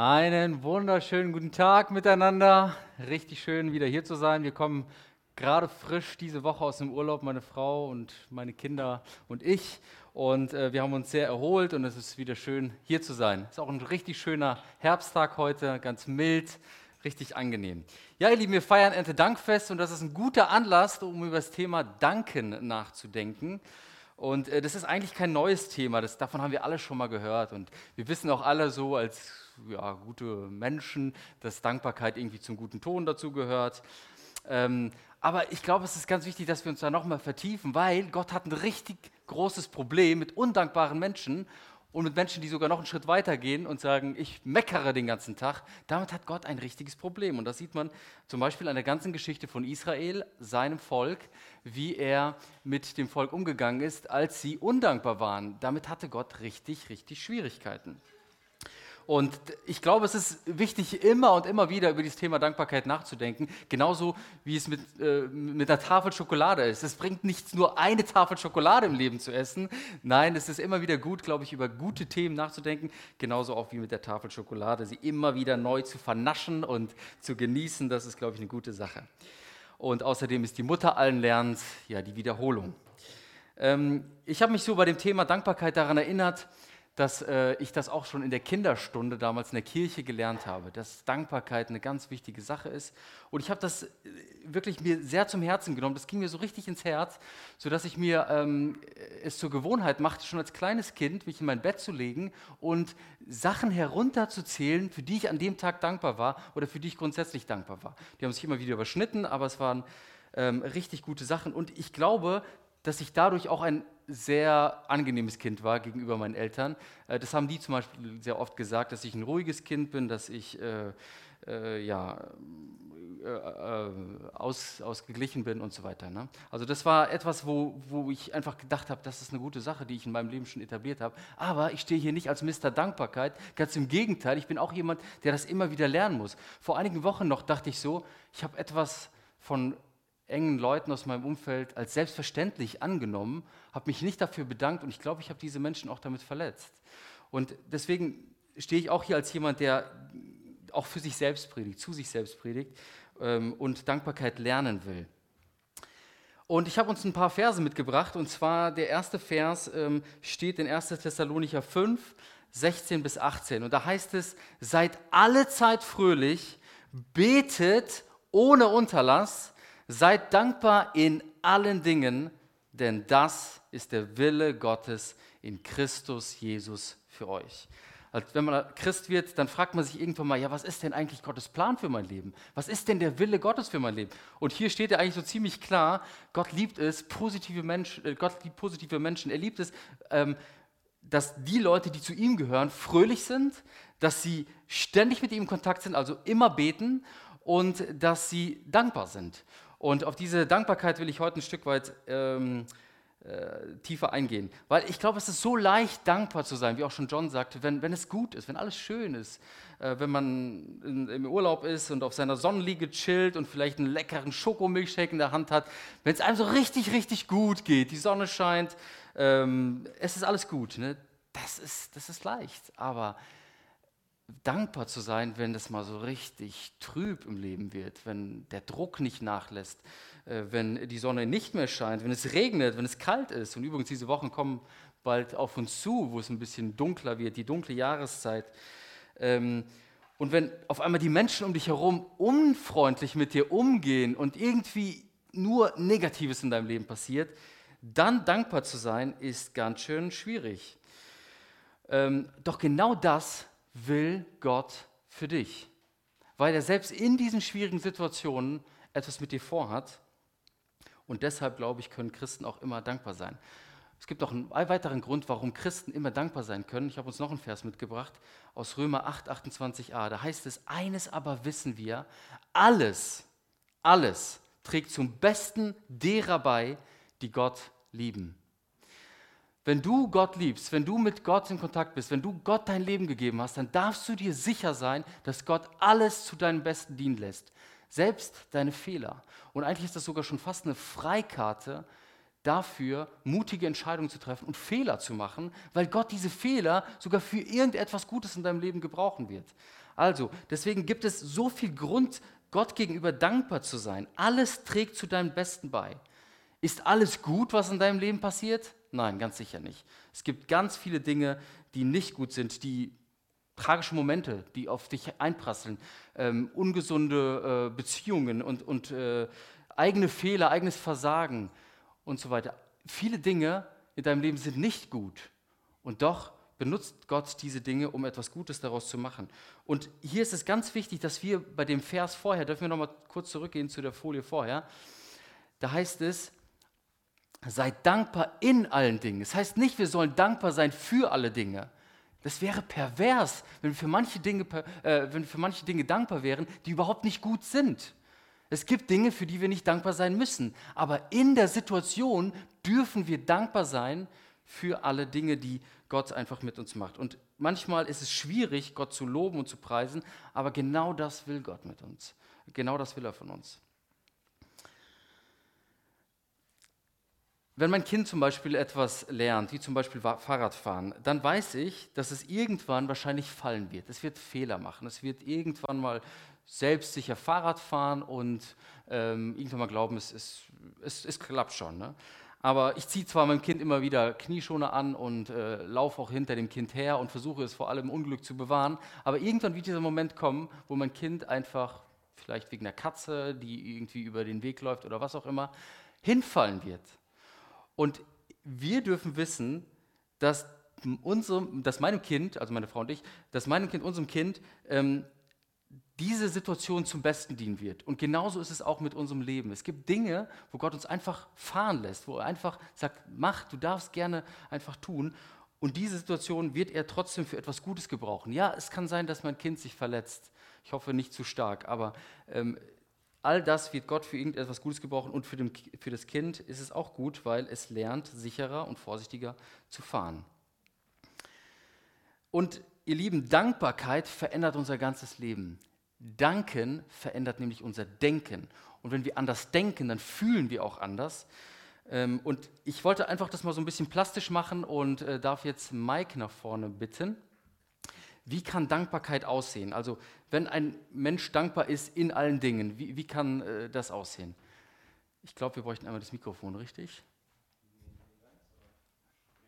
Einen wunderschönen guten Tag miteinander. Richtig schön, wieder hier zu sein. Wir kommen gerade frisch diese Woche aus dem Urlaub, meine Frau und meine Kinder und ich. Und äh, wir haben uns sehr erholt und es ist wieder schön, hier zu sein. Es ist auch ein richtig schöner Herbsttag heute, ganz mild, richtig angenehm. Ja, ihr Lieben, wir feiern Erntedankfest und das ist ein guter Anlass, um über das Thema Danken nachzudenken. Und äh, das ist eigentlich kein neues Thema, das, davon haben wir alle schon mal gehört. Und wir wissen auch alle so als ja, gute Menschen, dass Dankbarkeit irgendwie zum guten Ton dazu gehört. Ähm, aber ich glaube, es ist ganz wichtig, dass wir uns da nochmal vertiefen, weil Gott hat ein richtig großes Problem mit undankbaren Menschen und mit Menschen, die sogar noch einen Schritt weiter gehen und sagen, ich meckere den ganzen Tag, damit hat Gott ein richtiges Problem. Und das sieht man zum Beispiel an der ganzen Geschichte von Israel, seinem Volk, wie er mit dem Volk umgegangen ist, als sie undankbar waren. Damit hatte Gott richtig, richtig Schwierigkeiten. Und ich glaube, es ist wichtig, immer und immer wieder über dieses Thema Dankbarkeit nachzudenken. Genauso wie es mit, äh, mit einer Tafel Schokolade ist. Es bringt nichts, nur eine Tafel Schokolade im Leben zu essen. Nein, es ist immer wieder gut, glaube ich, über gute Themen nachzudenken. Genauso auch wie mit der Tafel Schokolade. Sie immer wieder neu zu vernaschen und zu genießen, das ist, glaube ich, eine gute Sache. Und außerdem ist die Mutter allen Lernens ja die Wiederholung. Ähm, ich habe mich so bei dem Thema Dankbarkeit daran erinnert, dass äh, ich das auch schon in der Kinderstunde damals in der Kirche gelernt habe, dass Dankbarkeit eine ganz wichtige Sache ist. Und ich habe das äh, wirklich mir sehr zum Herzen genommen. Das ging mir so richtig ins Herz, sodass ich mir ähm, es zur Gewohnheit machte, schon als kleines Kind mich in mein Bett zu legen und Sachen herunterzuzählen, für die ich an dem Tag dankbar war oder für die ich grundsätzlich dankbar war. Die haben sich immer wieder überschnitten, aber es waren ähm, richtig gute Sachen. Und ich glaube, dass ich dadurch auch ein sehr angenehmes Kind war gegenüber meinen Eltern. Äh, das haben die zum Beispiel sehr oft gesagt, dass ich ein ruhiges Kind bin, dass ich äh, äh, ja, äh, äh, aus, ausgeglichen bin und so weiter. Ne? Also das war etwas, wo, wo ich einfach gedacht habe, das ist eine gute Sache, die ich in meinem Leben schon etabliert habe. Aber ich stehe hier nicht als Mr. Dankbarkeit, ganz im Gegenteil, ich bin auch jemand, der das immer wieder lernen muss. Vor einigen Wochen noch dachte ich so, ich habe etwas von engen Leuten aus meinem Umfeld als selbstverständlich angenommen, habe mich nicht dafür bedankt und ich glaube, ich habe diese Menschen auch damit verletzt. Und deswegen stehe ich auch hier als jemand, der auch für sich selbst predigt, zu sich selbst predigt ähm, und Dankbarkeit lernen will. Und ich habe uns ein paar Verse mitgebracht und zwar der erste Vers ähm, steht in 1. Thessalonicher 5, 16 bis 18 und da heißt es, seid alle Zeit fröhlich, betet ohne Unterlass, Seid dankbar in allen Dingen, denn das ist der Wille Gottes in Christus Jesus für euch. Also wenn man Christ wird, dann fragt man sich irgendwann mal, ja, was ist denn eigentlich Gottes Plan für mein Leben? Was ist denn der Wille Gottes für mein Leben? Und hier steht ja eigentlich so ziemlich klar, Gott liebt es, positive Menschen, äh, Gott liebt positive Menschen. Er liebt es, ähm, dass die Leute, die zu ihm gehören, fröhlich sind, dass sie ständig mit ihm in Kontakt sind, also immer beten und dass sie dankbar sind. Und auf diese Dankbarkeit will ich heute ein Stück weit ähm, äh, tiefer eingehen. Weil ich glaube, es ist so leicht, dankbar zu sein, wie auch schon John sagte, wenn, wenn es gut ist, wenn alles schön ist, äh, wenn man in, im Urlaub ist und auf seiner Sonnenliege chillt und vielleicht einen leckeren Schokomilchshake in der Hand hat, wenn es einem so richtig, richtig gut geht, die Sonne scheint, ähm, es ist alles gut. Ne? Das, ist, das ist leicht. Aber dankbar zu sein, wenn das mal so richtig trüb im Leben wird, wenn der Druck nicht nachlässt, äh, wenn die Sonne nicht mehr scheint, wenn es regnet, wenn es kalt ist. Und übrigens, diese Wochen kommen bald auf uns zu, wo es ein bisschen dunkler wird, die dunkle Jahreszeit. Ähm, und wenn auf einmal die Menschen um dich herum unfreundlich mit dir umgehen und irgendwie nur Negatives in deinem Leben passiert, dann dankbar zu sein, ist ganz schön schwierig. Ähm, doch genau das will Gott für dich, weil er selbst in diesen schwierigen Situationen etwas mit dir vorhat. Und deshalb, glaube ich, können Christen auch immer dankbar sein. Es gibt auch einen weiteren Grund, warum Christen immer dankbar sein können. Ich habe uns noch einen Vers mitgebracht aus Römer 8, 28a. Da heißt es, eines aber wissen wir, alles, alles trägt zum Besten derer bei, die Gott lieben. Wenn du Gott liebst, wenn du mit Gott in Kontakt bist, wenn du Gott dein Leben gegeben hast, dann darfst du dir sicher sein, dass Gott alles zu deinem Besten dienen lässt. Selbst deine Fehler. Und eigentlich ist das sogar schon fast eine Freikarte, dafür, mutige Entscheidungen zu treffen und Fehler zu machen, weil Gott diese Fehler sogar für irgendetwas Gutes in deinem Leben gebrauchen wird. Also, deswegen gibt es so viel Grund, Gott gegenüber dankbar zu sein. Alles trägt zu deinem Besten bei. Ist alles gut, was in deinem Leben passiert? Nein, ganz sicher nicht. Es gibt ganz viele Dinge, die nicht gut sind, die tragische Momente, die auf dich einprasseln, ähm, ungesunde äh, Beziehungen und, und äh, eigene Fehler, eigenes Versagen und so weiter. Viele Dinge in deinem Leben sind nicht gut. Und doch benutzt Gott diese Dinge, um etwas Gutes daraus zu machen. Und hier ist es ganz wichtig, dass wir bei dem Vers vorher, dürfen wir nochmal kurz zurückgehen zu der Folie vorher, da heißt es, seid dankbar in allen Dingen. Das heißt nicht, wir sollen dankbar sein für alle Dinge. Das wäre pervers, wenn wir für manche Dinge, äh, wenn für manche Dinge dankbar wären, die überhaupt nicht gut sind. Es gibt Dinge, für die wir nicht dankbar sein müssen. Aber in der Situation dürfen wir dankbar sein für alle Dinge, die Gott einfach mit uns macht. Und manchmal ist es schwierig, Gott zu loben und zu preisen, aber genau das will Gott mit uns. Genau das will er von uns. Wenn mein Kind zum Beispiel etwas lernt, wie zum Beispiel Fahrradfahren, dann weiß ich, dass es irgendwann wahrscheinlich fallen wird. Es wird Fehler machen. Es wird irgendwann mal selbstsicher Fahrrad fahren und ähm, irgendwann mal glauben, es, es, es, es klappt schon. Ne? Aber ich ziehe zwar meinem Kind immer wieder Knieschoner an und äh, laufe auch hinter dem Kind her und versuche es vor allem Unglück zu bewahren. Aber irgendwann wird dieser Moment kommen, wo mein Kind einfach, vielleicht wegen einer Katze, die irgendwie über den Weg läuft oder was auch immer, hinfallen wird. Und wir dürfen wissen, dass, unserem, dass meinem Kind, also meine Frau und ich, dass meinem Kind, unserem Kind, ähm, diese Situation zum Besten dienen wird. Und genauso ist es auch mit unserem Leben. Es gibt Dinge, wo Gott uns einfach fahren lässt, wo er einfach sagt, mach, du darfst gerne einfach tun. Und diese Situation wird er trotzdem für etwas Gutes gebrauchen. Ja, es kann sein, dass mein Kind sich verletzt. Ich hoffe nicht zu stark, aber ähm, All das wird Gott für irgendetwas Gutes gebrauchen und für, den, für das Kind ist es auch gut, weil es lernt, sicherer und vorsichtiger zu fahren. Und ihr Lieben, Dankbarkeit verändert unser ganzes Leben. Danken verändert nämlich unser Denken. Und wenn wir anders denken, dann fühlen wir auch anders. Ähm, und ich wollte einfach das mal so ein bisschen plastisch machen und äh, darf jetzt Mike nach vorne bitten. Wie kann Dankbarkeit aussehen? Also wenn ein Mensch dankbar ist in allen Dingen, wie, wie kann äh, das aussehen? Ich glaube, wir bräuchten einmal das Mikrofon, richtig?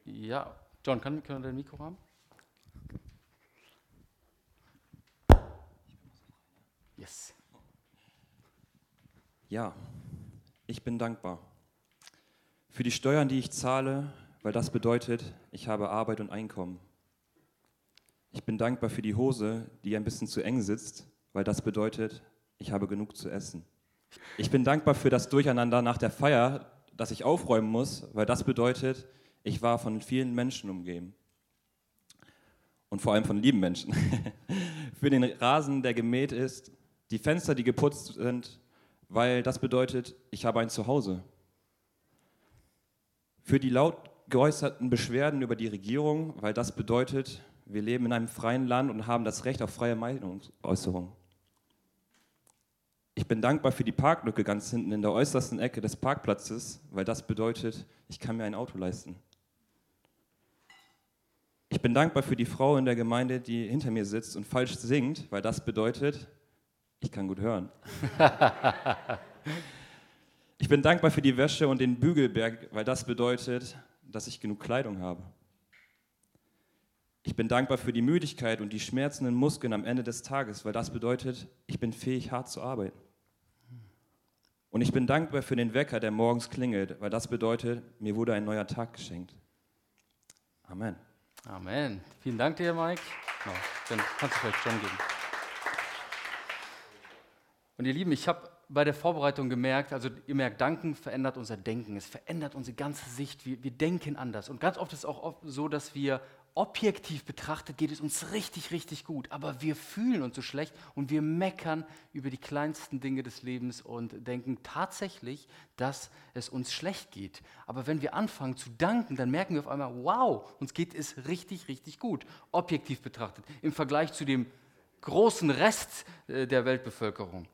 Ja, John, kann, können wir dein Mikro haben? Yes. Ja, ich bin dankbar. Für die Steuern, die ich zahle, weil das bedeutet, ich habe Arbeit und Einkommen. Ich bin dankbar für die Hose, die ein bisschen zu eng sitzt, weil das bedeutet, ich habe genug zu essen. Ich bin dankbar für das Durcheinander nach der Feier, das ich aufräumen muss, weil das bedeutet, ich war von vielen Menschen umgeben. Und vor allem von lieben Menschen. für den Rasen, der gemäht ist, die Fenster, die geputzt sind, weil das bedeutet, ich habe ein Zuhause. Für die laut geäußerten Beschwerden über die Regierung, weil das bedeutet, wir leben in einem freien Land und haben das Recht auf freie Meinungsäußerung. Ich bin dankbar für die Parklücke ganz hinten in der äußersten Ecke des Parkplatzes, weil das bedeutet, ich kann mir ein Auto leisten. Ich bin dankbar für die Frau in der Gemeinde, die hinter mir sitzt und falsch singt, weil das bedeutet, ich kann gut hören. ich bin dankbar für die Wäsche und den Bügelberg, weil das bedeutet, dass ich genug Kleidung habe. Ich bin dankbar für die Müdigkeit und die schmerzenden Muskeln am Ende des Tages, weil das bedeutet, ich bin fähig, hart zu arbeiten. Und ich bin dankbar für den Wecker, der morgens klingelt, weil das bedeutet, mir wurde ein neuer Tag geschenkt. Amen. Amen. Vielen Dank dir, Mike. Oh, dann kannst du vielleicht John geben. Und ihr Lieben, ich habe bei der Vorbereitung gemerkt, also ihr merkt, Danken verändert unser Denken, es verändert unsere ganze Sicht, wir, wir denken anders. Und ganz oft ist es auch so, dass wir objektiv betrachtet geht es uns richtig, richtig gut, aber wir fühlen uns so schlecht und wir meckern über die kleinsten Dinge des Lebens und denken tatsächlich, dass es uns schlecht geht. Aber wenn wir anfangen zu danken, dann merken wir auf einmal, wow, uns geht es richtig, richtig gut, objektiv betrachtet, im Vergleich zu dem großen Rest äh, der Weltbevölkerung.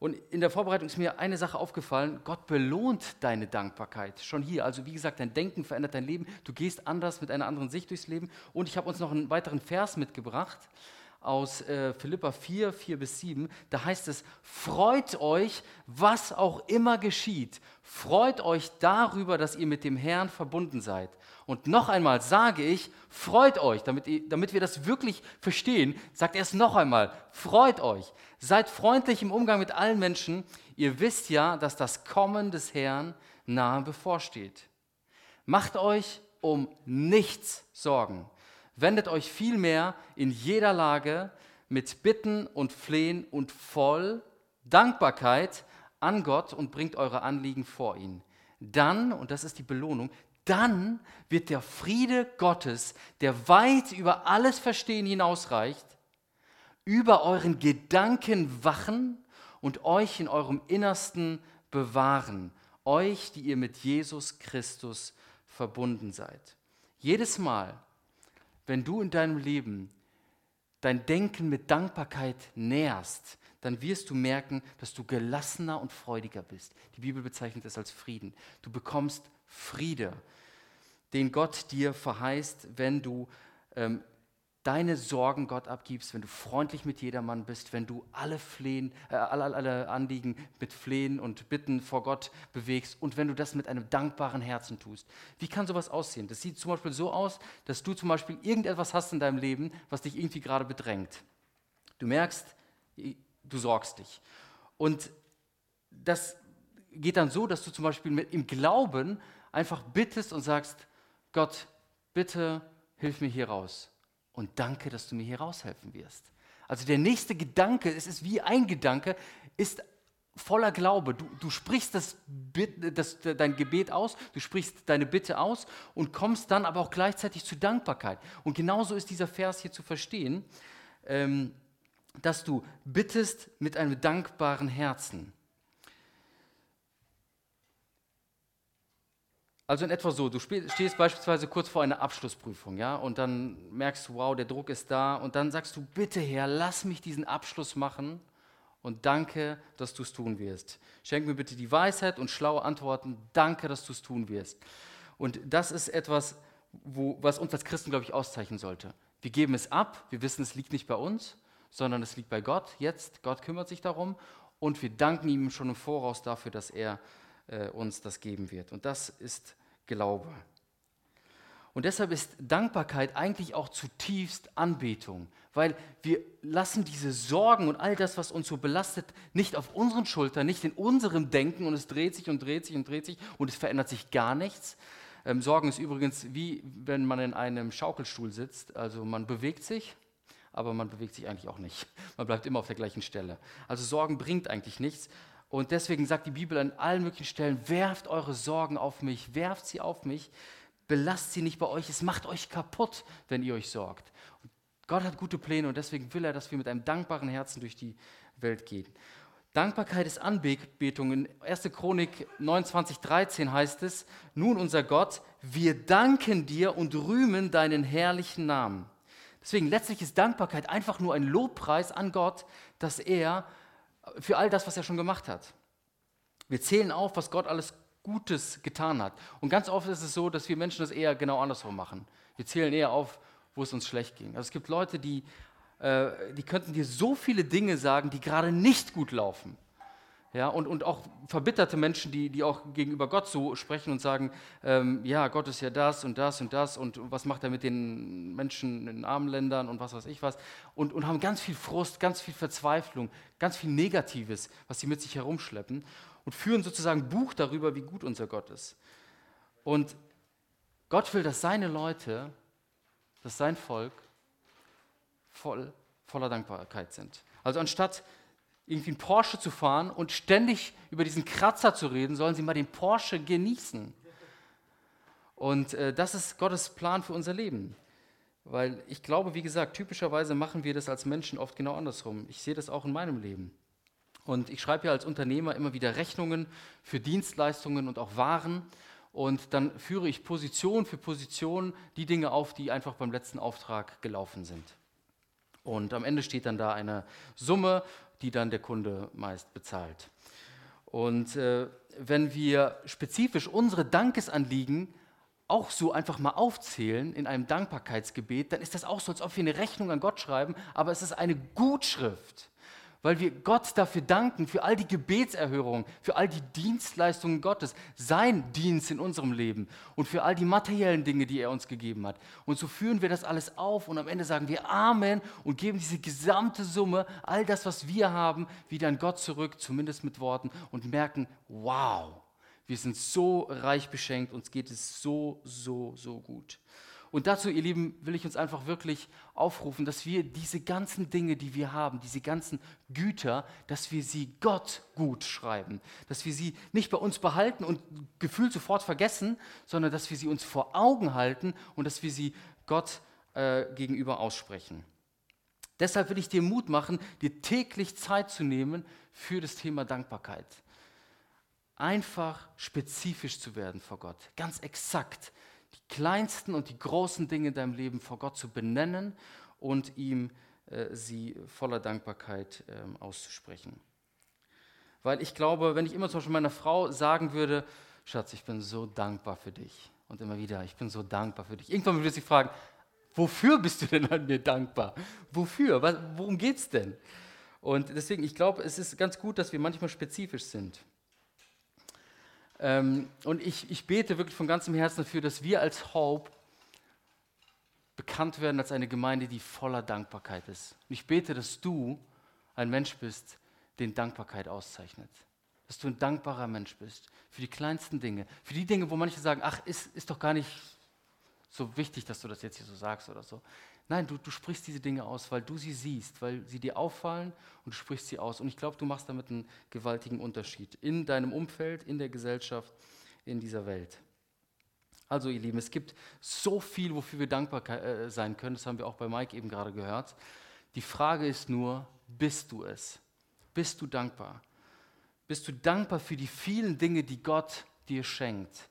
Und in der Vorbereitung ist mir eine Sache aufgefallen, Gott belohnt deine Dankbarkeit. Schon hier, also wie gesagt, dein Denken verändert dein Leben, du gehst anders mit einer anderen Sicht durchs Leben. Und ich habe uns noch einen weiteren Vers mitgebracht aus äh, Philippa 4, 4 bis 7. Da heißt es, freut euch, was auch immer geschieht. Freut euch darüber, dass ihr mit dem Herrn verbunden seid. Und noch einmal sage ich, freut euch, damit, damit wir das wirklich verstehen, sagt er es noch einmal, freut euch. Seid freundlich im Umgang mit allen Menschen. Ihr wisst ja, dass das Kommen des Herrn nahe bevorsteht. Macht euch um nichts Sorgen wendet euch vielmehr in jeder Lage mit Bitten und Flehen und voll Dankbarkeit an Gott und bringt eure Anliegen vor ihn. Dann, und das ist die Belohnung, dann wird der Friede Gottes, der weit über alles Verstehen hinausreicht, über euren Gedanken wachen und euch in eurem Innersten bewahren, euch, die ihr mit Jesus Christus verbunden seid. Jedes Mal, wenn du in deinem Leben dein Denken mit Dankbarkeit nährst, dann wirst du merken, dass du gelassener und freudiger bist. Die Bibel bezeichnet es als Frieden. Du bekommst Friede, den Gott dir verheißt, wenn du ähm, deine Sorgen Gott abgibst, wenn du freundlich mit jedermann bist, wenn du alle, Flehen, äh, alle, alle Anliegen mit Flehen und Bitten vor Gott bewegst und wenn du das mit einem dankbaren Herzen tust. Wie kann sowas aussehen? Das sieht zum Beispiel so aus, dass du zum Beispiel irgendetwas hast in deinem Leben, was dich irgendwie gerade bedrängt. Du merkst, du sorgst dich. Und das geht dann so, dass du zum Beispiel mit, im Glauben einfach bittest und sagst, Gott, bitte hilf mir hier raus und danke, dass du mir hier raushelfen wirst. Also der nächste Gedanke, es ist wie ein Gedanke, ist voller Glaube. Du, du sprichst das, das, dein Gebet aus, du sprichst deine Bitte aus und kommst dann aber auch gleichzeitig zu Dankbarkeit. Und genauso ist dieser Vers hier zu verstehen, ähm, dass du bittest mit einem dankbaren Herzen. Also in etwa so, du stehst beispielsweise kurz vor einer Abschlussprüfung, ja, und dann merkst du, wow, der Druck ist da, und dann sagst du, bitte Herr, lass mich diesen Abschluss machen und danke, dass du es tun wirst. Schenk mir bitte die Weisheit und schlaue Antworten, danke, dass du es tun wirst. Und das ist etwas, wo, was uns als Christen, glaube ich, auszeichnen sollte. Wir geben es ab, wir wissen, es liegt nicht bei uns, sondern es liegt bei Gott. Jetzt, Gott kümmert sich darum und wir danken ihm schon im Voraus dafür, dass er äh, uns das geben wird. Und das ist Glaube. Und deshalb ist Dankbarkeit eigentlich auch zutiefst Anbetung, weil wir lassen diese Sorgen und all das, was uns so belastet, nicht auf unseren Schultern, nicht in unserem Denken und es dreht sich und dreht sich und dreht sich und es verändert sich gar nichts. Ähm, Sorgen ist übrigens wie wenn man in einem Schaukelstuhl sitzt, also man bewegt sich, aber man bewegt sich eigentlich auch nicht. Man bleibt immer auf der gleichen Stelle. Also Sorgen bringt eigentlich nichts, und deswegen sagt die Bibel an allen möglichen Stellen, werft eure Sorgen auf mich, werft sie auf mich, belasst sie nicht bei euch, es macht euch kaputt, wenn ihr euch sorgt. Und Gott hat gute Pläne und deswegen will er, dass wir mit einem dankbaren Herzen durch die Welt gehen. Dankbarkeit ist Anbetung. In 1. Chronik 29, 13 heißt es, nun unser Gott, wir danken dir und rühmen deinen herrlichen Namen. Deswegen letztlich ist Dankbarkeit einfach nur ein Lobpreis an Gott, dass er für all das, was er schon gemacht hat. Wir zählen auf, was Gott alles Gutes getan hat. Und ganz oft ist es so, dass wir Menschen das eher genau andersrum machen. Wir zählen eher auf, wo es uns schlecht ging. Also es gibt Leute, die, äh, die könnten dir so viele Dinge sagen, die gerade nicht gut laufen. Ja, und, und auch verbitterte Menschen, die, die auch gegenüber Gott so sprechen und sagen, ähm, ja, Gott ist ja das und das und das und was macht er mit den Menschen in armen Ländern und was weiß ich was. Und, und haben ganz viel Frust, ganz viel Verzweiflung, ganz viel Negatives, was sie mit sich herumschleppen und führen sozusagen Buch darüber, wie gut unser Gott ist. Und Gott will, dass seine Leute, dass sein Volk voll, voller Dankbarkeit sind. Also anstatt irgendwie einen Porsche zu fahren und ständig über diesen Kratzer zu reden, sollen sie mal den Porsche genießen. Und äh, das ist Gottes Plan für unser Leben. Weil ich glaube, wie gesagt, typischerweise machen wir das als Menschen oft genau andersrum. Ich sehe das auch in meinem Leben. Und ich schreibe ja als Unternehmer immer wieder Rechnungen für Dienstleistungen und auch Waren. Und dann führe ich Position für Position die Dinge auf, die einfach beim letzten Auftrag gelaufen sind. Und am Ende steht dann da eine Summe, die dann der Kunde meist bezahlt. Und äh, wenn wir spezifisch unsere Dankesanliegen auch so einfach mal aufzählen in einem Dankbarkeitsgebet, dann ist das auch so, als ob wir eine Rechnung an Gott schreiben, aber es ist eine Gutschrift weil wir Gott dafür danken, für all die Gebetserhörungen, für all die Dienstleistungen Gottes, sein Dienst in unserem Leben und für all die materiellen Dinge, die er uns gegeben hat. Und so führen wir das alles auf und am Ende sagen wir Amen und geben diese gesamte Summe, all das, was wir haben, wieder an Gott zurück, zumindest mit Worten und merken, wow, wir sind so reich beschenkt, uns geht es so, so, so gut. Und dazu, ihr Lieben, will ich uns einfach wirklich aufrufen, dass wir diese ganzen Dinge, die wir haben, diese ganzen Güter, dass wir sie Gott gut schreiben. Dass wir sie nicht bei uns behalten und gefühlt sofort vergessen, sondern dass wir sie uns vor Augen halten und dass wir sie Gott äh, gegenüber aussprechen. Deshalb will ich dir Mut machen, dir täglich Zeit zu nehmen für das Thema Dankbarkeit. Einfach spezifisch zu werden vor Gott, ganz exakt die kleinsten und die großen Dinge in deinem Leben vor Gott zu benennen und ihm äh, sie voller Dankbarkeit äh, auszusprechen. Weil ich glaube, wenn ich immer zum Beispiel meiner Frau sagen würde, Schatz, ich bin so dankbar für dich. Und immer wieder, ich bin so dankbar für dich. Irgendwann würde sie fragen, wofür bist du denn an mir dankbar? Wofür? Was, worum geht es denn? Und deswegen, ich glaube, es ist ganz gut, dass wir manchmal spezifisch sind. Ähm, und ich, ich bete wirklich von ganzem Herzen dafür, dass wir als Hope bekannt werden als eine Gemeinde, die voller Dankbarkeit ist. Und ich bete, dass du ein Mensch bist, den Dankbarkeit auszeichnet. Dass du ein dankbarer Mensch bist für die kleinsten Dinge. Für die Dinge, wo manche sagen, ach, ist, ist doch gar nicht so wichtig, dass du das jetzt hier so sagst oder so. Nein, du, du sprichst diese Dinge aus, weil du sie siehst, weil sie dir auffallen und du sprichst sie aus. Und ich glaube, du machst damit einen gewaltigen Unterschied in deinem Umfeld, in der Gesellschaft, in dieser Welt. Also ihr Lieben, es gibt so viel, wofür wir dankbar äh, sein können. Das haben wir auch bei Mike eben gerade gehört. Die Frage ist nur, bist du es? Bist du dankbar? Bist du dankbar für die vielen Dinge, die Gott dir schenkt?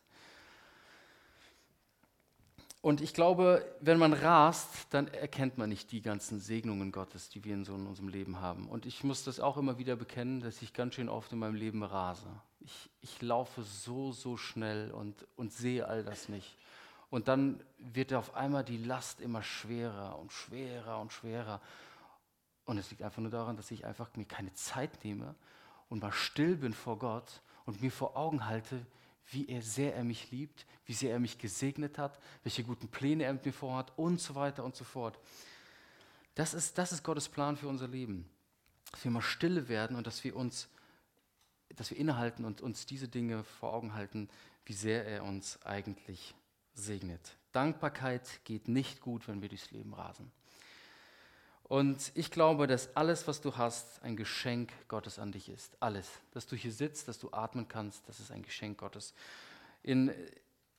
Und ich glaube, wenn man rast, dann erkennt man nicht die ganzen Segnungen Gottes, die wir in so in unserem Leben haben. Und ich muss das auch immer wieder bekennen, dass ich ganz schön oft in meinem Leben rase. Ich, ich laufe so, so schnell und, und sehe all das nicht. Und dann wird auf einmal die Last immer schwerer und schwerer und schwerer. Und es liegt einfach nur daran, dass ich einfach mir keine Zeit nehme und mal still bin vor Gott und mir vor Augen halte, wie er sehr er mich liebt, wie sehr er mich gesegnet hat, welche guten Pläne er mit mir vorhat und so weiter und so fort. Das ist, das ist Gottes Plan für unser Leben. Dass wir mal stille werden und dass wir uns, dass wir innehalten und uns diese Dinge vor Augen halten, wie sehr er uns eigentlich segnet. Dankbarkeit geht nicht gut, wenn wir durchs Leben rasen. Und ich glaube, dass alles, was du hast, ein Geschenk Gottes an dich ist. Alles. Dass du hier sitzt, dass du atmen kannst, das ist ein Geschenk Gottes. In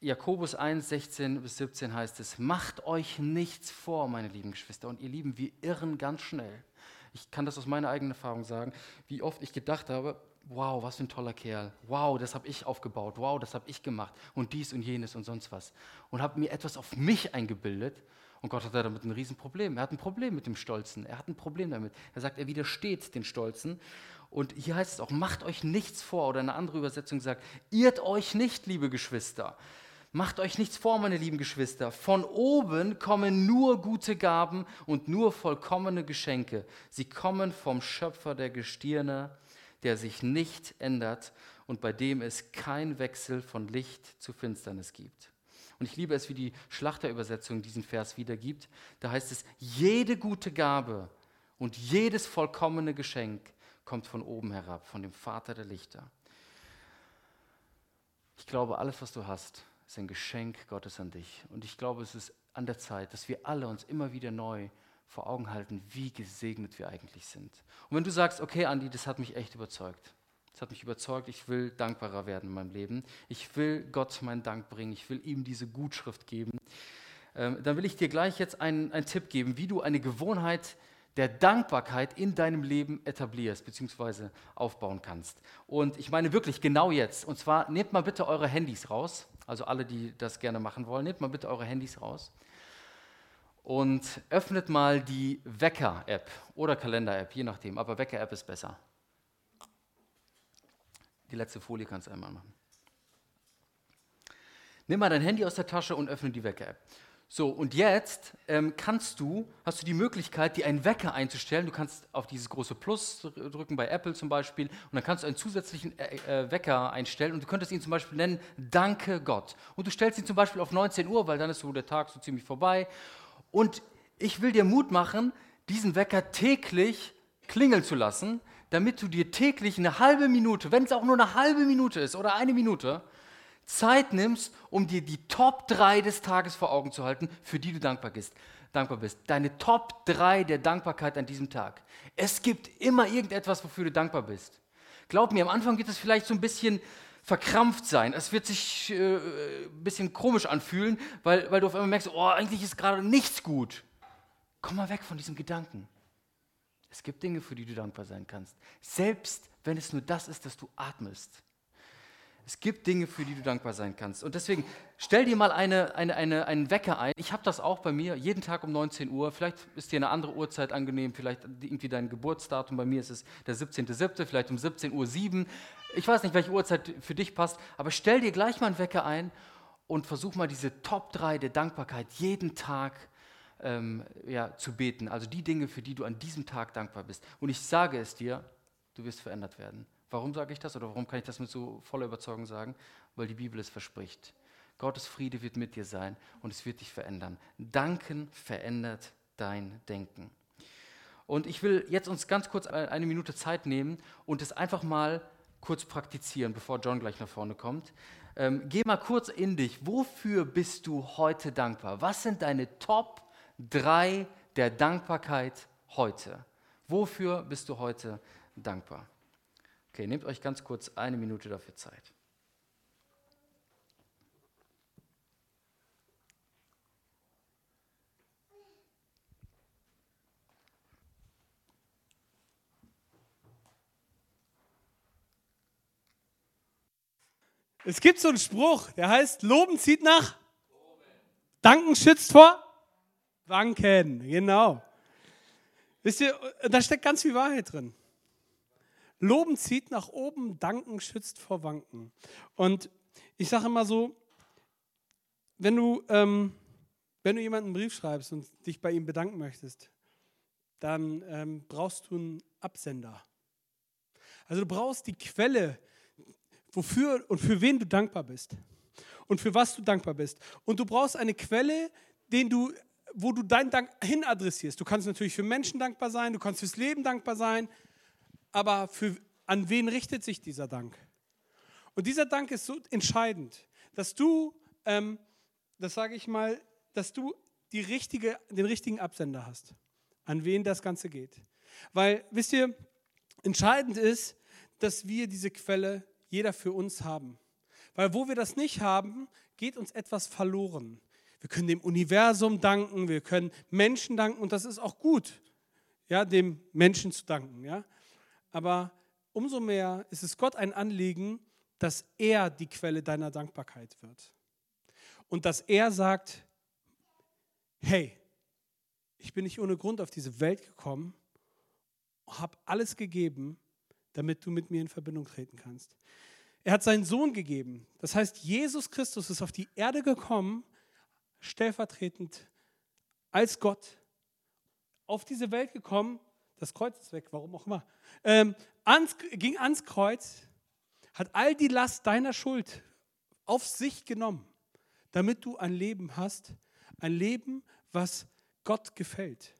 Jakobus 1, 16 bis 17 heißt es, macht euch nichts vor, meine lieben Geschwister. Und ihr Lieben, wir irren ganz schnell. Ich kann das aus meiner eigenen Erfahrung sagen, wie oft ich gedacht habe, wow, was für ein toller Kerl. Wow, das habe ich aufgebaut. Wow, das habe ich gemacht. Und dies und jenes und sonst was. Und habe mir etwas auf mich eingebildet und Gott hat damit ein Riesenproblem. Er hat ein Problem mit dem Stolzen. Er hat ein Problem damit. Er sagt, er widersteht den Stolzen. Und hier heißt es auch, macht euch nichts vor. Oder eine andere Übersetzung sagt, irrt euch nicht, liebe Geschwister. Macht euch nichts vor, meine lieben Geschwister. Von oben kommen nur gute Gaben und nur vollkommene Geschenke. Sie kommen vom Schöpfer der Gestirne, der sich nicht ändert und bei dem es kein Wechsel von Licht zu Finsternis gibt. Und ich liebe es, wie die Schlachterübersetzung diesen Vers wiedergibt. Da heißt es, jede gute Gabe und jedes vollkommene Geschenk kommt von oben herab, von dem Vater der Lichter. Ich glaube, alles, was du hast, ist ein Geschenk Gottes an dich. Und ich glaube, es ist an der Zeit, dass wir alle uns immer wieder neu vor Augen halten, wie gesegnet wir eigentlich sind. Und wenn du sagst, okay, Andi, das hat mich echt überzeugt, das hat mich überzeugt, ich will dankbarer werden in meinem Leben. Ich will Gott meinen Dank bringen. Ich will ihm diese Gutschrift geben. Ähm, dann will ich dir gleich jetzt einen, einen Tipp geben, wie du eine Gewohnheit der Dankbarkeit in deinem Leben etablierst bzw. aufbauen kannst. Und ich meine wirklich genau jetzt. Und zwar nehmt mal bitte eure Handys raus. Also alle, die das gerne machen wollen, nehmt mal bitte eure Handys raus. und öffnet mal die Wecker-App oder Kalender-App, je nachdem, aber Wecker-App ist besser. Die letzte Folie kannst du einmal machen. Nimm mal dein Handy aus der Tasche und öffne die Wecker-App. So, und jetzt ähm, kannst du, hast du die Möglichkeit, dir einen Wecker einzustellen. Du kannst auf dieses große Plus drücken, bei Apple zum Beispiel, und dann kannst du einen zusätzlichen äh, äh, Wecker einstellen und du könntest ihn zum Beispiel nennen, Danke Gott. Und du stellst ihn zum Beispiel auf 19 Uhr, weil dann ist so der Tag so ziemlich vorbei. Und ich will dir Mut machen, diesen Wecker täglich klingeln zu lassen, damit du dir täglich eine halbe Minute, wenn es auch nur eine halbe Minute ist oder eine Minute, Zeit nimmst, um dir die Top 3 des Tages vor Augen zu halten, für die du dankbar bist. Dankbar bist. Deine Top 3 der Dankbarkeit an diesem Tag. Es gibt immer irgendetwas, wofür du dankbar bist. Glaub mir, am Anfang wird es vielleicht so ein bisschen verkrampft sein. Es wird sich äh, ein bisschen komisch anfühlen, weil, weil du auf einmal merkst, oh, eigentlich ist gerade nichts gut. Komm mal weg von diesem Gedanken. Es gibt Dinge, für die du dankbar sein kannst. Selbst wenn es nur das ist, dass du atmest. Es gibt Dinge, für die du dankbar sein kannst. Und deswegen stell dir mal eine, eine, eine, einen Wecker ein. Ich habe das auch bei mir, jeden Tag um 19 Uhr. Vielleicht ist dir eine andere Uhrzeit angenehm, vielleicht irgendwie dein Geburtsdatum. Bei mir ist es der 17.07., vielleicht um 17.07 Uhr. Ich weiß nicht, welche Uhrzeit für dich passt, aber stell dir gleich mal einen Wecker ein und versuch mal diese Top 3 der Dankbarkeit jeden Tag ähm, ja, zu beten. Also die Dinge, für die du an diesem Tag dankbar bist. Und ich sage es dir, du wirst verändert werden. Warum sage ich das oder warum kann ich das mit so voller Überzeugung sagen? Weil die Bibel es verspricht. Gottes Friede wird mit dir sein und es wird dich verändern. Danken verändert dein Denken. Und ich will jetzt uns ganz kurz eine Minute Zeit nehmen und es einfach mal kurz praktizieren, bevor John gleich nach vorne kommt. Ähm, geh mal kurz in dich. Wofür bist du heute dankbar? Was sind deine Top 3 der Dankbarkeit heute? Wofür bist du heute dankbar? Okay, nehmt euch ganz kurz eine Minute dafür Zeit. Es gibt so einen Spruch, der heißt, Loben zieht nach, Danken schützt vor, Wanken, genau. Wisst ihr, da steckt ganz viel Wahrheit drin. Loben zieht nach oben, danken schützt vor Wanken. Und ich sage immer so, wenn du, ähm, wenn du jemanden einen Brief schreibst und dich bei ihm bedanken möchtest, dann ähm, brauchst du einen Absender. Also du brauchst die Quelle, wofür und für wen du dankbar bist und für was du dankbar bist. Und du brauchst eine Quelle, den du, wo du deinen Dank hin adressierst. Du kannst natürlich für Menschen dankbar sein, du kannst fürs Leben dankbar sein, aber für, an wen richtet sich dieser Dank? Und dieser Dank ist so entscheidend, dass du, ähm, das sage ich mal, dass du die richtige, den richtigen Absender hast, an wen das Ganze geht. Weil, wisst ihr, entscheidend ist, dass wir diese Quelle jeder für uns haben. Weil wo wir das nicht haben, geht uns etwas verloren. Wir können dem Universum danken, wir können Menschen danken und das ist auch gut, ja, dem Menschen zu danken. Ja aber umso mehr ist es Gott ein Anliegen, dass er die Quelle deiner Dankbarkeit wird. Und dass er sagt, hey, ich bin nicht ohne Grund auf diese Welt gekommen, habe alles gegeben, damit du mit mir in Verbindung treten kannst. Er hat seinen Sohn gegeben. Das heißt, Jesus Christus ist auf die Erde gekommen, stellvertretend als Gott, auf diese Welt gekommen, das Kreuz ist weg, warum auch immer, ähm, ans, ging ans Kreuz, hat all die Last deiner Schuld auf sich genommen, damit du ein Leben hast, ein Leben, was Gott gefällt.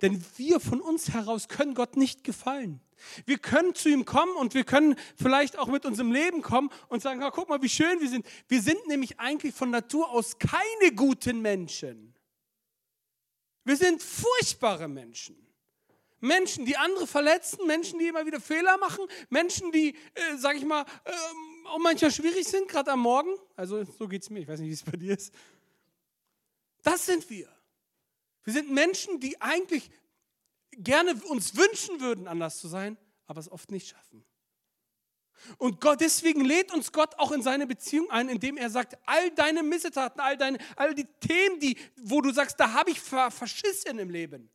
Denn wir von uns heraus können Gott nicht gefallen. Wir können zu ihm kommen und wir können vielleicht auch mit unserem Leben kommen und sagen, guck mal, wie schön wir sind. Wir sind nämlich eigentlich von Natur aus keine guten Menschen. Wir sind furchtbare Menschen. Menschen, die andere verletzen, Menschen, die immer wieder Fehler machen, Menschen, die, äh, sag ich mal, äh, auch manchmal schwierig sind, gerade am Morgen. Also so geht es mir, ich weiß nicht, wie es bei dir ist. Das sind wir. Wir sind Menschen, die eigentlich gerne uns wünschen würden, anders zu sein, aber es oft nicht schaffen. Und Gott, deswegen lädt uns Gott auch in seine Beziehung ein, indem er sagt, all deine Missetaten, all, deine, all die Themen, die, wo du sagst, da habe ich verschissen im Leben,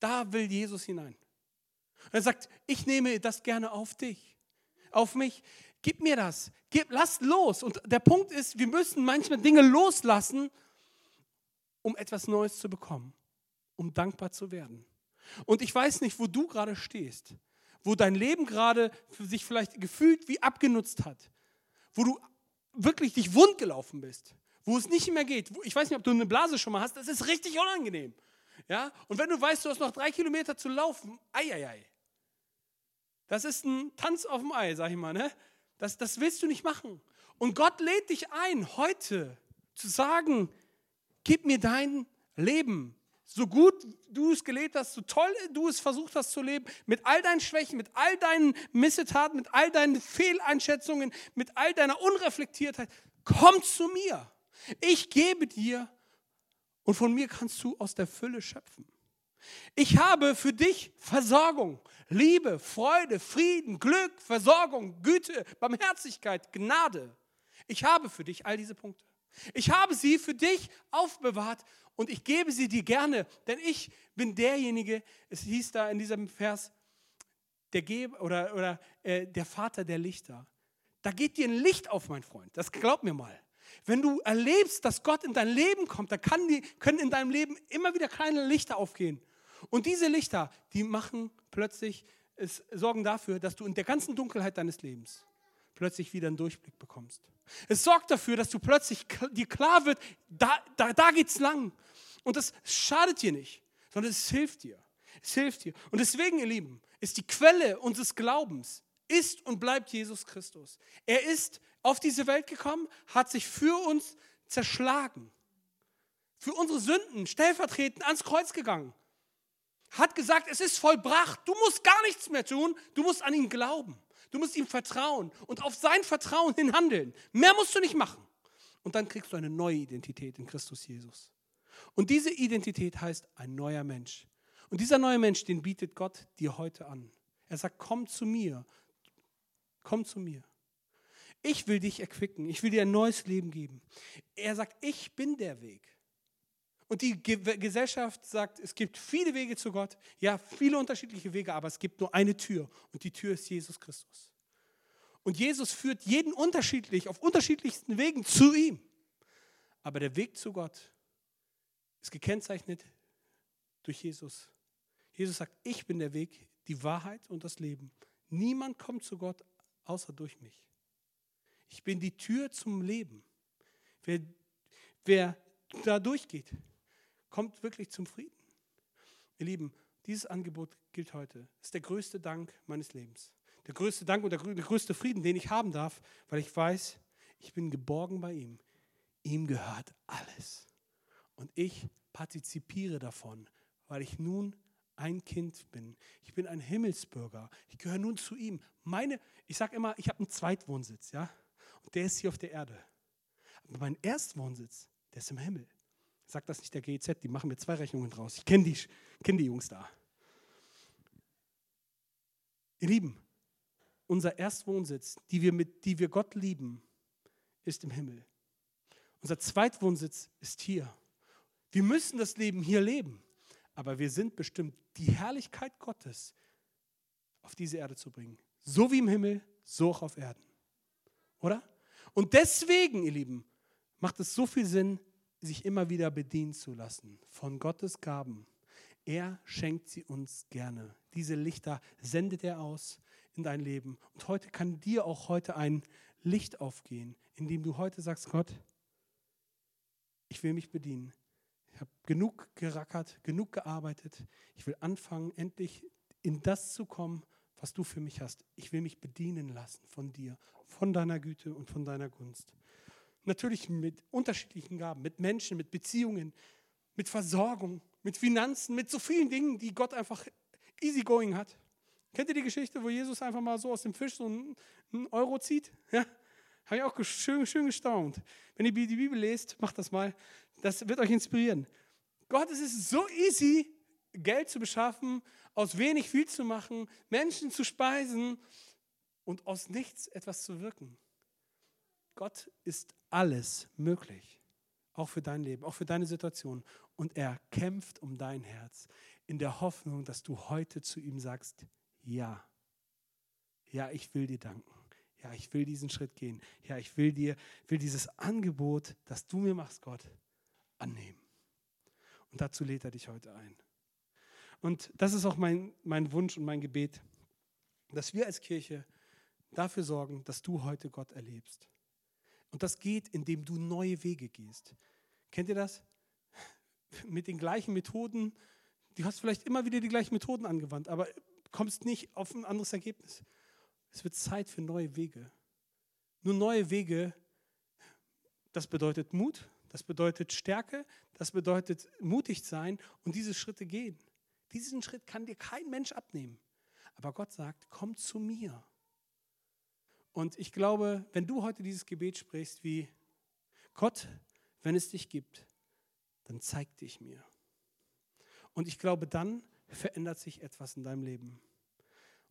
da will Jesus hinein. Und er sagt, ich nehme das gerne auf dich, auf mich. Gib mir das, gib, lass los. Und der Punkt ist, wir müssen manchmal Dinge loslassen, um etwas Neues zu bekommen, um dankbar zu werden. Und ich weiß nicht, wo du gerade stehst wo dein Leben gerade sich vielleicht gefühlt wie abgenutzt hat, wo du wirklich dich wund gelaufen bist, wo es nicht mehr geht. Ich weiß nicht, ob du eine Blase schon mal hast, das ist richtig unangenehm. Ja? Und wenn du weißt, du hast noch drei Kilometer zu laufen, ei, ei, ei. Das ist ein Tanz auf dem Ei, sag ich mal. Ne? Das, das willst du nicht machen. Und Gott lädt dich ein, heute zu sagen, gib mir dein Leben so gut du es gelebt hast, so toll du es versucht hast zu leben, mit all deinen Schwächen, mit all deinen Missetaten, mit all deinen Fehleinschätzungen, mit all deiner Unreflektiertheit, komm zu mir. Ich gebe dir und von mir kannst du aus der Fülle schöpfen. Ich habe für dich Versorgung, Liebe, Freude, Frieden, Glück, Versorgung, Güte, Barmherzigkeit, Gnade. Ich habe für dich all diese Punkte. Ich habe sie für dich aufbewahrt und ich gebe sie dir gerne, denn ich bin derjenige, es hieß da in diesem Vers, der Geber oder, oder äh, der Vater der Lichter. Da geht dir ein Licht auf, mein Freund. Das glaub mir mal. Wenn du erlebst, dass Gott in dein Leben kommt, dann die, können in deinem Leben immer wieder kleine Lichter aufgehen. Und diese Lichter, die machen plötzlich, es sorgen dafür, dass du in der ganzen Dunkelheit deines Lebens plötzlich wieder einen Durchblick bekommst. Es sorgt dafür, dass du plötzlich dir klar wird, da, da, da geht's lang. Und das schadet dir nicht, sondern es hilft dir. Es hilft dir. Und deswegen, ihr Lieben, ist die Quelle unseres Glaubens, ist und bleibt Jesus Christus. Er ist auf diese Welt gekommen, hat sich für uns zerschlagen, für unsere Sünden stellvertretend ans Kreuz gegangen, hat gesagt, es ist vollbracht, du musst gar nichts mehr tun, du musst an ihn glauben, du musst ihm vertrauen und auf sein Vertrauen hin handeln. Mehr musst du nicht machen. Und dann kriegst du eine neue Identität in Christus Jesus. Und diese Identität heißt ein neuer Mensch. Und dieser neue Mensch, den bietet Gott dir heute an. Er sagt, komm zu mir, komm zu mir. Ich will dich erquicken, ich will dir ein neues Leben geben. Er sagt, ich bin der Weg. Und die Gesellschaft sagt, es gibt viele Wege zu Gott, ja, viele unterschiedliche Wege, aber es gibt nur eine Tür und die Tür ist Jesus Christus. Und Jesus führt jeden unterschiedlich, auf unterschiedlichsten Wegen zu ihm. Aber der Weg zu Gott ist gekennzeichnet durch Jesus. Jesus sagt, ich bin der Weg, die Wahrheit und das Leben. Niemand kommt zu Gott außer durch mich. Ich bin die Tür zum Leben. Wer, wer da durchgeht, kommt wirklich zum Frieden. Ihr Lieben, dieses Angebot gilt heute. Das ist der größte Dank meines Lebens. Der größte Dank und der größte Frieden, den ich haben darf, weil ich weiß, ich bin geborgen bei ihm. Ihm gehört alles. Und ich partizipiere davon, weil ich nun ein Kind bin. Ich bin ein Himmelsbürger. Ich gehöre nun zu ihm. Meine, ich sage immer, ich habe einen Zweitwohnsitz, ja? Und der ist hier auf der Erde. Aber mein Erstwohnsitz, der ist im Himmel. Sagt das nicht der GEZ, die machen mir zwei Rechnungen draus. Ich kenne die, kenn die Jungs da. Ihr Lieben, unser Erstwohnsitz, die wir, mit, die wir Gott lieben, ist im Himmel. Unser Zweitwohnsitz ist hier. Wir müssen das Leben hier leben, aber wir sind bestimmt, die Herrlichkeit Gottes auf diese Erde zu bringen. So wie im Himmel, so auch auf Erden. Oder? Und deswegen, ihr Lieben, macht es so viel Sinn, sich immer wieder bedienen zu lassen von Gottes Gaben. Er schenkt sie uns gerne. Diese Lichter sendet er aus in dein Leben. Und heute kann dir auch heute ein Licht aufgehen, indem du heute sagst, Gott, ich will mich bedienen. Ich habe genug gerackert, genug gearbeitet. Ich will anfangen, endlich in das zu kommen, was du für mich hast. Ich will mich bedienen lassen von dir, von deiner Güte und von deiner Gunst. Natürlich mit unterschiedlichen Gaben, mit Menschen, mit Beziehungen, mit Versorgung, mit Finanzen, mit so vielen Dingen, die Gott einfach easygoing hat. Kennt ihr die Geschichte, wo Jesus einfach mal so aus dem Fisch so einen, Euro zieht? Ja? Habe ich auch schön, schön gestaunt. Wenn ihr die Bibel lest, macht das mal. Das wird euch inspirieren. Gott, es ist so easy, Geld zu beschaffen, aus wenig viel zu machen, Menschen zu speisen. und aus nichts etwas zu wirken. Gott ist alles möglich, auch für dein Leben, auch für deine Situation. Und er kämpft um dein Herz in der Hoffnung, dass du heute zu ihm sagst, ja, ja, ich will dir danken. Ja, ich will diesen Schritt gehen. Ja, ich will dir, will dieses Angebot, das du mir machst, Gott, annehmen. Und dazu lädt er dich heute ein. Und das ist auch mein, mein Wunsch und mein Gebet, dass wir als Kirche dafür sorgen, dass du heute Gott erlebst. Und das geht, indem du neue Wege gehst. Kennt ihr das? Mit den gleichen Methoden. Du hast vielleicht immer wieder die gleichen Methoden angewandt, aber kommst nicht auf ein anderes Ergebnis. Es wird Zeit für neue Wege. Nur neue Wege, das bedeutet Mut, das bedeutet Stärke, das bedeutet mutig sein und diese Schritte gehen. Diesen Schritt kann dir kein Mensch abnehmen. Aber Gott sagt, komm zu mir. Und ich glaube, wenn du heute dieses Gebet sprichst wie, Gott, wenn es dich gibt, dann zeig dich mir. Und ich glaube, dann verändert sich etwas in deinem Leben.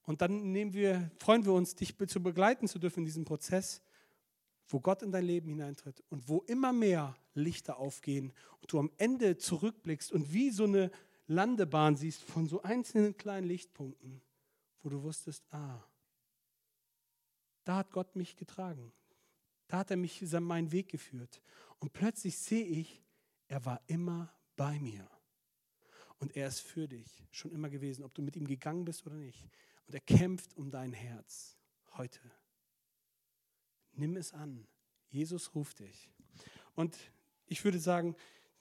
Und dann wir, freuen wir uns, dich zu begleiten zu dürfen in diesem Prozess, wo Gott in dein Leben hineintritt und wo immer mehr Lichter aufgehen und du am Ende zurückblickst und wie so eine Landebahn siehst von so einzelnen kleinen Lichtpunkten, wo du wusstest, ah, da hat Gott mich getragen. Da hat er mich meinen Weg geführt. Und plötzlich sehe ich, er war immer bei mir. Und er ist für dich schon immer gewesen, ob du mit ihm gegangen bist oder nicht. Und er kämpft um dein Herz heute. Nimm es an. Jesus ruft dich. Und ich würde sagen,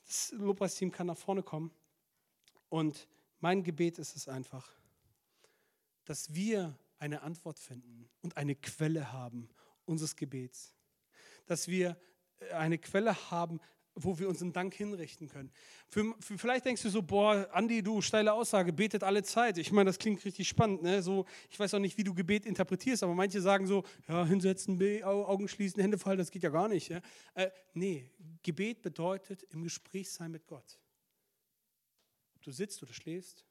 das Lobpreisteam kann nach vorne kommen. Und mein Gebet ist es einfach, dass wir eine Antwort finden und eine Quelle haben unseres Gebets. Dass wir eine Quelle haben, wo wir unseren Dank hinrichten können. Für, für, vielleicht denkst du so, boah, Andi, du, steile Aussage, betet alle Zeit. Ich meine, das klingt richtig spannend. Ne? So, ich weiß auch nicht, wie du Gebet interpretierst, aber manche sagen so, ja, hinsetzen, Augen schließen, Hände fallen, das geht ja gar nicht. Ja? Äh, nee, Gebet bedeutet im Gespräch sein mit Gott. Du sitzt oder schläfst.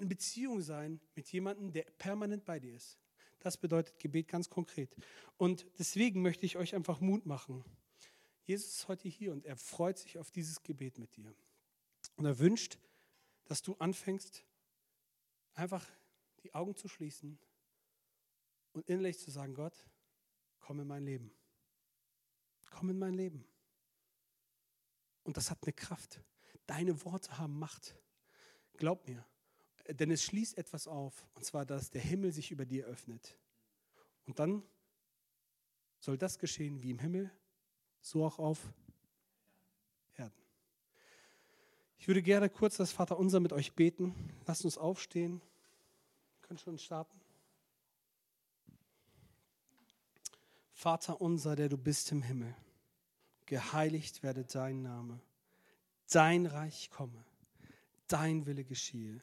In Beziehung sein mit jemandem, der permanent bei dir ist. Das bedeutet Gebet ganz konkret. Und deswegen möchte ich euch einfach Mut machen. Jesus ist heute hier und er freut sich auf dieses Gebet mit dir. Und er wünscht, dass du anfängst, einfach die Augen zu schließen und innerlich zu sagen, Gott, komm in mein Leben. Komm in mein Leben. Und das hat eine Kraft. Deine Worte haben Macht. Glaub mir. Denn es schließt etwas auf, und zwar, dass der Himmel sich über dir öffnet. Und dann soll das geschehen wie im Himmel, so auch auf Erden. Ich würde gerne kurz das Vaterunser mit euch beten. Lasst uns aufstehen. Wir können schon starten. Vater unser, der du bist im Himmel, geheiligt werde dein Name, dein Reich komme, dein Wille geschehe,